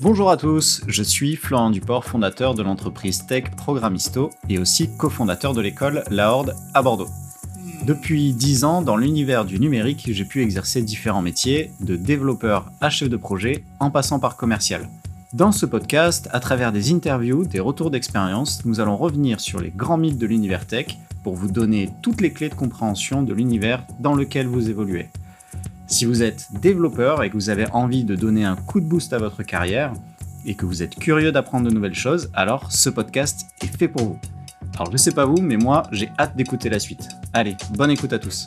Bonjour à tous, je suis Florent Duport, fondateur de l'entreprise Tech Programmisto et aussi cofondateur de l'école La Horde à Bordeaux. Depuis 10 ans, dans l'univers du numérique, j'ai pu exercer différents métiers, de développeur à chef de projet, en passant par commercial. Dans ce podcast, à travers des interviews, des retours d'expérience, nous allons revenir sur les grands mythes de l'univers tech pour vous donner toutes les clés de compréhension de l'univers dans lequel vous évoluez. Si vous êtes développeur et que vous avez envie de donner un coup de boost à votre carrière et que vous êtes curieux d'apprendre de nouvelles choses, alors ce podcast est fait pour vous. Alors je sais pas vous, mais moi j'ai hâte d'écouter la suite. Allez, bonne écoute à tous.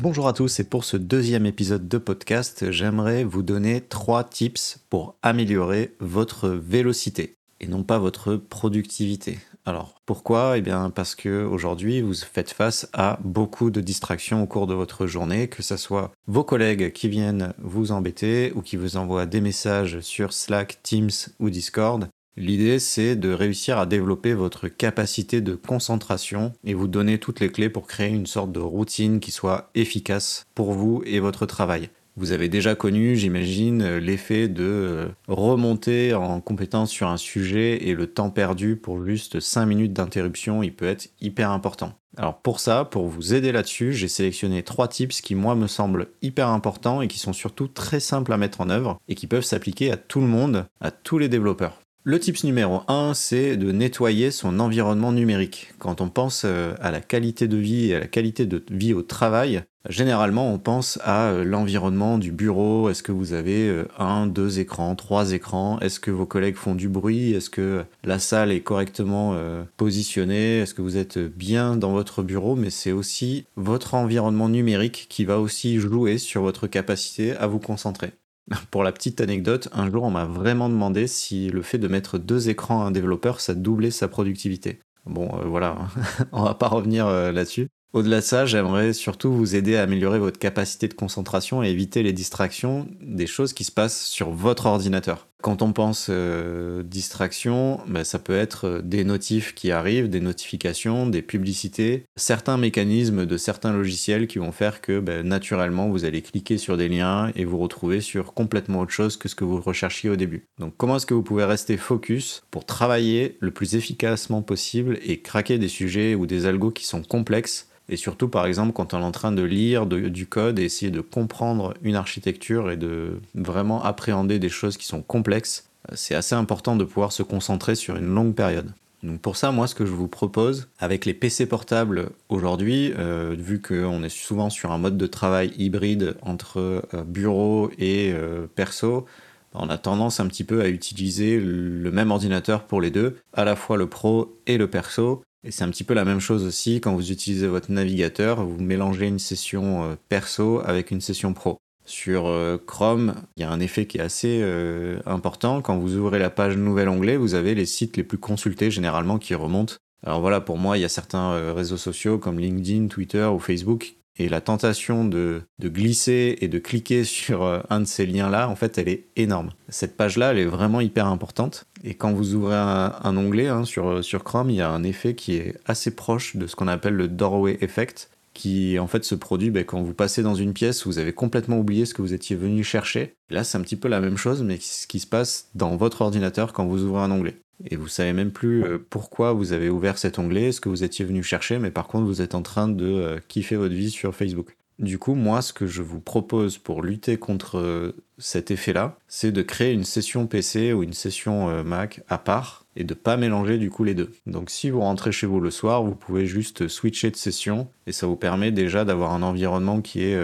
Bonjour à tous et pour ce deuxième épisode de podcast, j'aimerais vous donner trois tips pour améliorer votre vélocité et non pas votre productivité. Alors pourquoi? Eh bien parce que aujourd'hui vous faites face à beaucoup de distractions au cours de votre journée, que ce soit vos collègues qui viennent vous embêter ou qui vous envoient des messages sur Slack, Teams ou Discord. L'idée c'est de réussir à développer votre capacité de concentration et vous donner toutes les clés pour créer une sorte de routine qui soit efficace pour vous et votre travail. Vous avez déjà connu, j'imagine, l'effet de euh, remonter en compétence sur un sujet et le temps perdu pour juste 5 minutes d'interruption, il peut être hyper important. Alors pour ça, pour vous aider là-dessus, j'ai sélectionné trois tips qui moi me semblent hyper importants et qui sont surtout très simples à mettre en œuvre et qui peuvent s'appliquer à tout le monde, à tous les développeurs. Le tips numéro 1, c'est de nettoyer son environnement numérique. Quand on pense euh, à la qualité de vie et à la qualité de vie au travail, généralement on pense à euh, l'environnement du bureau. Est-ce que vous avez euh, un, deux écrans, trois écrans? Est-ce que vos collègues font du bruit? Est-ce que la salle est correctement positionnée? Est-ce que vous êtes bien dans votre bureau? Mais c'est aussi votre environnement numérique qui va aussi jouer sur votre capacité à vous concentrer. Pour la petite anecdote, un jour on m'a vraiment demandé si le fait de mettre deux écrans à un développeur, ça doublait sa productivité. Bon, euh, voilà, on va pas revenir euh, là-dessus. Au-delà de ça, j'aimerais surtout vous aider à améliorer votre capacité de concentration et éviter les distractions des choses qui se passent sur votre ordinateur. Quand on pense euh, distraction, bah, ça peut être euh, des notifs qui arrivent, des notifications, des publicités, certains mécanismes de certains logiciels qui vont faire que bah, naturellement vous allez cliquer sur des liens et vous retrouver sur complètement autre chose que ce que vous recherchiez au début. Donc comment est-ce que vous pouvez rester focus pour travailler le plus efficacement possible et craquer des sujets ou des algos qui sont complexes et surtout, par exemple, quand on est en train de lire du code et essayer de comprendre une architecture et de vraiment appréhender des choses qui sont complexes, euh, c'est assez important de pouvoir se concentrer sur une longue période. Donc pour ça, moi, ce que je vous propose, avec les PC portables aujourd'hui, euh, vu qu'on est souvent sur un mode de travail hybride entre euh, bureau et perso, on a tendance un petit peu à utiliser le même ordinateur pour les deux, à la fois le pro et le perso, et c'est un petit peu la même chose aussi quand vous utilisez votre navigateur, vous mélangez une session euh, perso avec une session pro. Sur euh, Chrome, il y a un effet qui est assez euh, important. Quand vous ouvrez la page Nouvel onglet, vous avez les sites les plus consultés généralement qui remontent. Alors voilà, pour moi, il y a certains réseaux sociaux comme LinkedIn, Twitter ou Facebook et la tentation de, glisser et de cliquer sur euh, un de ces liens-là, en fait, elle est énorme. Cette page-là, elle est vraiment hyper importante. Et quand vous ouvrez un, onglet hein, sur, sur Chrome, il y a un effet qui est assez proche de ce qu'on appelle le doorway effect, qui en fait se produit ben, quand vous passez dans une pièce, vous avez complètement oublié ce que vous étiez venu chercher. là, c'est un petit peu la même chose, mais ce qui se passe dans votre ordinateur quand vous ouvrez un onglet et vous savez même plus euh, pourquoi vous avez ouvert cet onglet, ce que vous étiez venu chercher, mais par contre vous êtes en train de euh, kiffer votre vie sur Facebook. Du coup, moi, ce que je vous propose pour lutter contre euh, cet effet-là, c'est de créer une session PC ou une session Mac à part et de pas mélanger du coup les deux. Donc si vous rentrez chez vous le soir, vous pouvez juste switcher de session et ça vous permet déjà d'avoir un environnement qui est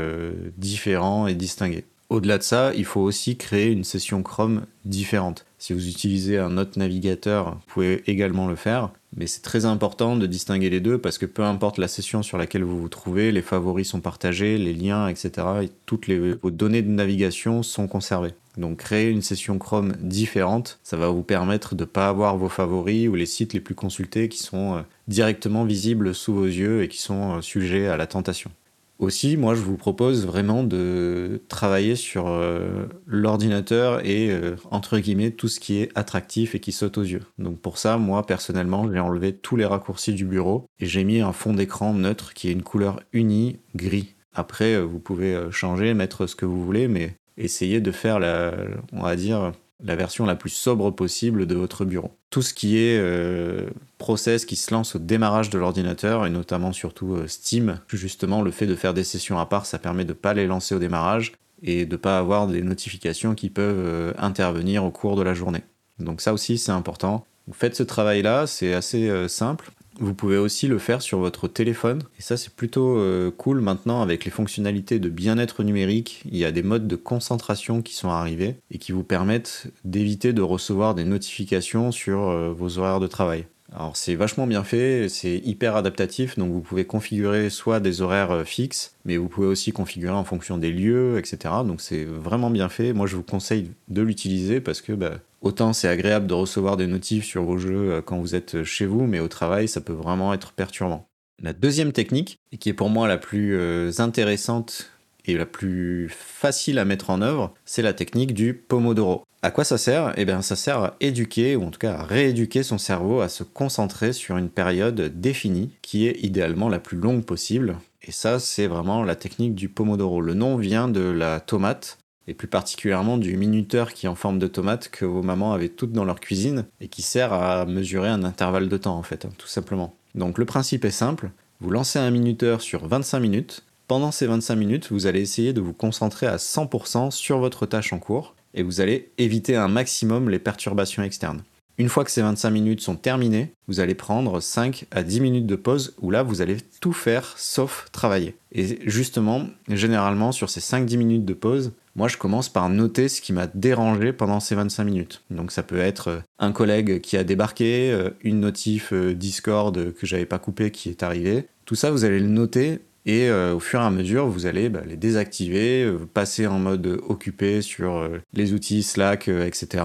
différent et distingué. Au-delà de ça, il faut aussi créer une session Chrome différente. Si vous utilisez un autre navigateur, vous pouvez également le faire. Mais c'est très important de distinguer les deux parce que peu importe la session sur laquelle vous vous trouvez, les favoris sont partagés, les liens, etc. Et toutes vos données de navigation sont conservées. Donc créer une session Chrome différente, ça va vous permettre de ne pas avoir vos favoris ou les sites les plus consultés qui sont euh, directement visibles sous vos yeux et qui sont euh, sujets à la tentation. Aussi, moi, je vous propose vraiment de travailler sur euh, l'ordinateur et, euh, entre guillemets, tout ce qui est attractif et qui saute aux yeux. Donc pour ça, moi, personnellement, j'ai enlevé tous les raccourcis du bureau et j'ai mis un fond d'écran neutre qui est une couleur unie gris. Après, euh, vous pouvez changer, mettre ce que vous voulez, mais essayez de faire, la, on va dire, la version la plus sobre possible de votre bureau. Tout ce qui est euh, process qui se lance au démarrage de l'ordinateur, et notamment surtout euh, Steam, justement le fait de faire des sessions à part, ça permet de ne pas les lancer au démarrage et de ne pas avoir des notifications qui peuvent euh, intervenir au cours de la journée. Donc ça aussi c'est important. Faites ce travail-là, c'est assez simple. Vous pouvez aussi le faire sur votre téléphone. Et ça, c'est plutôt euh, cool maintenant avec les fonctionnalités de bien-être numérique. Il y a des modes de concentration qui sont arrivés et qui vous permettent d'éviter de recevoir des notifications sur euh, vos horaires de travail. Alors c'est vachement bien fait, c'est hyper adaptatif, donc vous pouvez configurer soit des horaires euh, fixes, mais vous pouvez aussi configurer en fonction des lieux, etc. Donc c'est vraiment bien fait. Moi je vous conseille de l'utiliser parce que bah, autant c'est agréable de recevoir des notifs sur vos jeux euh, quand vous êtes chez vous, mais au travail ça peut vraiment être perturbant. La deuxième technique, et qui est pour moi la plus euh, intéressante et la plus facile à mettre en œuvre, c'est la technique du Pomodoro. À quoi ça sert? Eh bien, ça sert à éduquer, ou en tout cas à rééduquer son cerveau à se concentrer sur une période définie, qui est idéalement la plus longue possible. Et ça, c'est vraiment la technique du Pomodoro. Le nom vient de la tomate, et plus particulièrement du minuteur qui est en forme de tomate que vos mamans avaient toutes dans leur cuisine, et qui sert à mesurer un intervalle de temps, en fait, hein, tout simplement. Donc le principe est simple, vous lancez un minuteur sur 25 minutes, pendant ces 25 minutes, vous allez essayer de vous concentrer à 100% sur votre tâche en cours et vous allez éviter un maximum les perturbations externes. Une fois que ces 25 minutes sont terminées, vous allez prendre 5 à 10 minutes de pause où là vous allez tout faire sauf travailler. Et justement, généralement sur ces 5-10 minutes de pause, moi je commence par noter ce qui m'a dérangé pendant ces 25 minutes. Donc ça peut être euh, un collègue qui a débarqué, euh, une notif euh, Discord que j'avais pas coupé qui est arrivée. Tout ça vous allez le noter et au fur et à mesure, vous allez bah, les désactiver, passer en mode occupé sur les outils Slack, etc.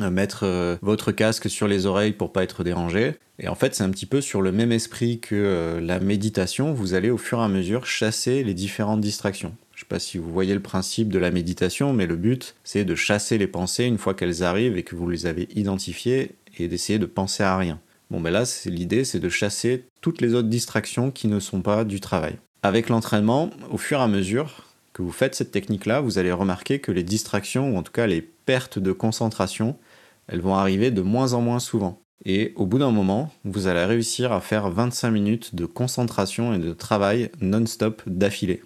Mettre votre casque sur les oreilles pour pas être dérangé. Et en fait, c'est un petit peu sur le même esprit que la méditation. Vous allez au fur et à mesure chasser les différentes distractions. Je sais pas si vous voyez le principe de la méditation, mais le but, c'est de chasser les pensées une fois qu'elles arrivent et que vous les avez identifiées et d'essayer de penser à rien. Bon, ben là, l'idée, c'est de chasser toutes les autres distractions qui ne sont pas du travail. Avec l'entraînement, au fur et à mesure que vous faites cette technique-là, vous allez remarquer que les distractions, ou en tout cas les pertes de concentration, elles vont arriver de moins en moins souvent. Et au bout d'un moment, vous allez réussir à faire 25 minutes de concentration et de travail non-stop d'affilée.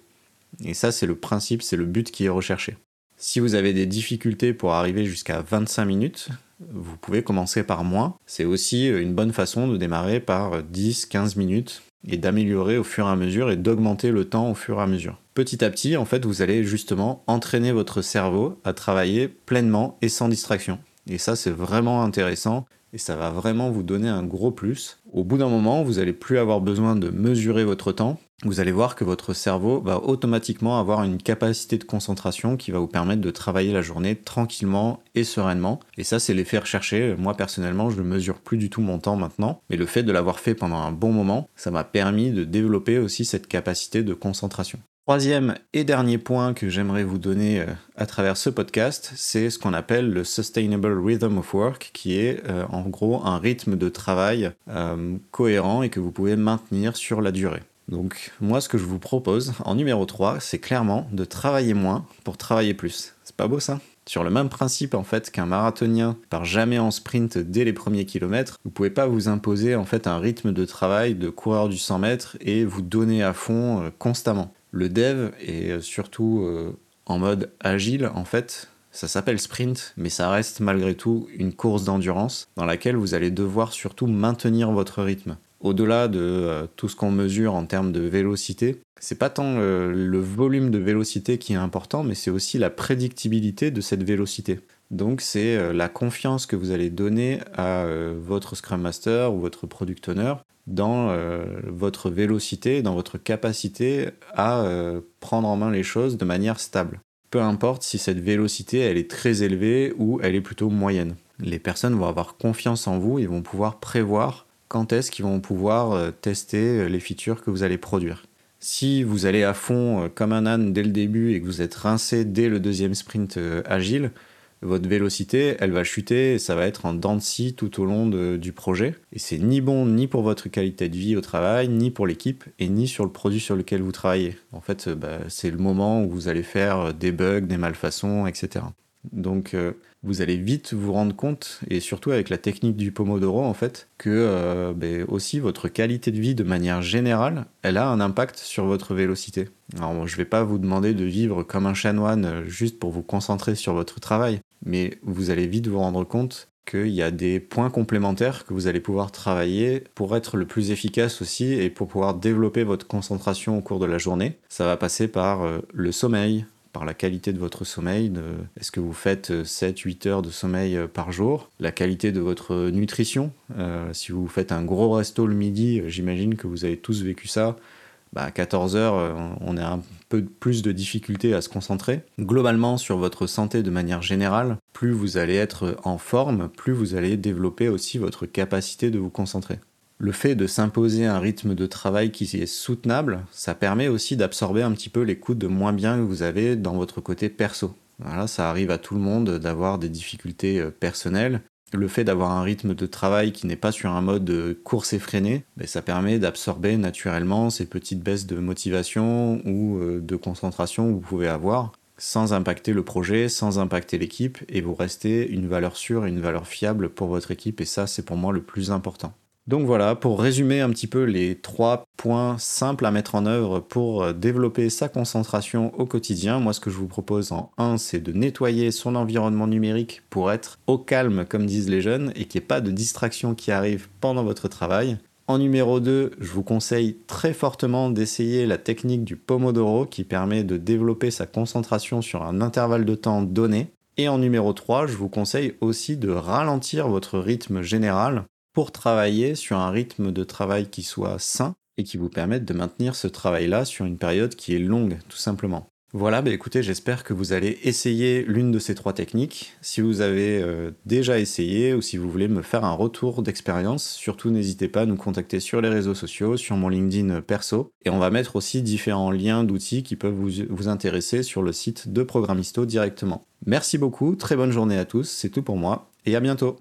Et ça, c'est le principe, c'est le but qui est recherché. Si vous avez des difficultés pour arriver jusqu'à 25 minutes, vous pouvez commencer par moins. C'est aussi une bonne façon de démarrer par 10-15 minutes et d'améliorer au fur et à mesure et d'augmenter le temps au fur et à mesure. Petit à petit, en fait, vous allez justement entraîner votre cerveau à travailler pleinement et sans distraction. Et ça, c'est vraiment intéressant et ça va vraiment vous donner un gros plus. Au bout d'un moment, vous n'allez plus avoir besoin de mesurer votre temps. Vous allez voir que votre cerveau va automatiquement avoir une capacité de concentration qui va vous permettre de travailler la journée tranquillement et sereinement. Et ça, c'est l'effet recherché. Moi, personnellement, je ne mesure plus du tout mon temps maintenant. Mais le fait de l'avoir fait pendant un bon moment, ça m'a permis de développer aussi cette capacité de concentration. Troisième et dernier point que j'aimerais vous donner euh, à travers ce podcast, c'est ce qu'on appelle le Sustainable Rhythm of Work, qui est euh, en gros un rythme de travail euh, cohérent et que vous pouvez maintenir sur la durée. Donc moi ce que je vous propose en numéro 3, c'est clairement de travailler moins pour travailler plus. C'est pas beau ça? Sur le même principe en fait qu'un marathonien part jamais en sprint dès les premiers kilomètres, vous pouvez pas vous imposer en fait un rythme de travail de coureur du 100 mètres et vous donner à fond constamment. Le dev est surtout euh, en mode agile, en fait, ça s'appelle sprint, mais ça reste malgré tout une course d'endurance dans laquelle vous allez devoir surtout maintenir votre rythme. Au-delà de euh, tout ce qu'on mesure en termes de vélocité, c'est pas tant euh, le volume de vélocité qui est important, mais c'est aussi la prédictibilité de cette vélocité. Donc c'est la confiance que vous allez donner à votre Scrum Master ou votre Product Owner dans euh, votre vélocité, dans votre capacité à euh, prendre en main les choses de manière stable. Peu importe si cette vélocité elle est très élevée ou elle est plutôt moyenne. Les personnes vont avoir confiance en vous et vont pouvoir prévoir quand est-ce qu'ils vont pouvoir euh, tester les features que vous allez produire. Si vous allez à fond comme un âne dès le début et que vous êtes rincé dès le deuxième sprint agile, votre vélocité, elle va chuter et ça va être en dents de tout au long du projet. Et c'est ni bon ni pour votre qualité de vie au travail, ni pour l'équipe, et ni sur le produit sur lequel vous travaillez. En fait, bah, c'est le moment où vous allez faire des bugs, des malfaçons, etc. Donc euh, vous allez vite vous rendre compte, et surtout avec la technique du Pomodoro en fait, que euh, ben, aussi votre qualité de vie de manière générale, elle a un impact sur votre vélocité. Alors je ne vais pas vous demander de vivre comme un chanoine euh, juste pour vous concentrer sur votre travail, mais vous allez vite vous rendre compte qu'il y a des points complémentaires que vous allez pouvoir travailler pour être le plus efficace aussi et pour pouvoir développer votre concentration au cours de la journée. Ça va passer par euh, le sommeil, par la qualité de votre sommeil. Est-ce que vous faites 7-8 euh, heures de sommeil euh, par jour? La qualité de votre nutrition. si vous faites un gros resto le midi, j'imagine que vous avez tous vécu ça bah, à 14 heures, euh, on a un peu plus de difficultés à se concentrer. Globalement, sur votre santé de manière générale, plus vous allez être en forme, plus vous allez développer aussi votre capacité de vous concentrer. Le fait de s'imposer un rythme de travail qui est soutenable, ça permet aussi d'absorber un petit peu les coups de moins bien que vous avez dans votre côté perso. Voilà, ça arrive à tout le monde d'avoir des difficultés euh, personnelles le fait d'avoir un rythme de travail qui n'est pas sur un mode course effréné, ben, ça permet d'absorber naturellement ces petites baisses de motivation ou euh, de concentration que vous pouvez avoir sans impacter le projet, sans impacter l'équipe, et vous restez une valeur sûre et une valeur fiable pour votre équipe, et ça c'est pour moi le plus important. Donc voilà, pour résumer un petit peu les trois points simples à mettre en œuvre pour euh, développer sa concentration au quotidien, moi ce que je vous propose en 1, c'est de nettoyer son environnement numérique pour être au calme comme disent les jeunes et qu'il n'y ait pas de distraction qui arrive pendant votre travail. En numéro 2, je vous conseille très fortement d'essayer la technique du Pomodoro qui permet de développer sa concentration sur un intervalle de temps donné. Et en numéro 3, je vous conseille aussi de ralentir votre rythme général pour travailler sur un rythme de travail qui soit sain et qui vous permette de maintenir ce travail-là sur une période qui est longue, tout simplement. Voilà, bah écoutez, j'espère que vous allez essayer l'une de ces trois techniques. Si vous avez euh, déjà essayé ou si vous voulez me faire un retour d'expérience, surtout n'hésitez pas à nous contacter sur les réseaux sociaux, sur mon LinkedIn perso. Et on va mettre aussi différents liens d'outils qui peuvent vous, vous intéresser sur le site de Programmisto directement. Merci beaucoup, très bonne journée à tous, c'est tout pour moi et à bientôt.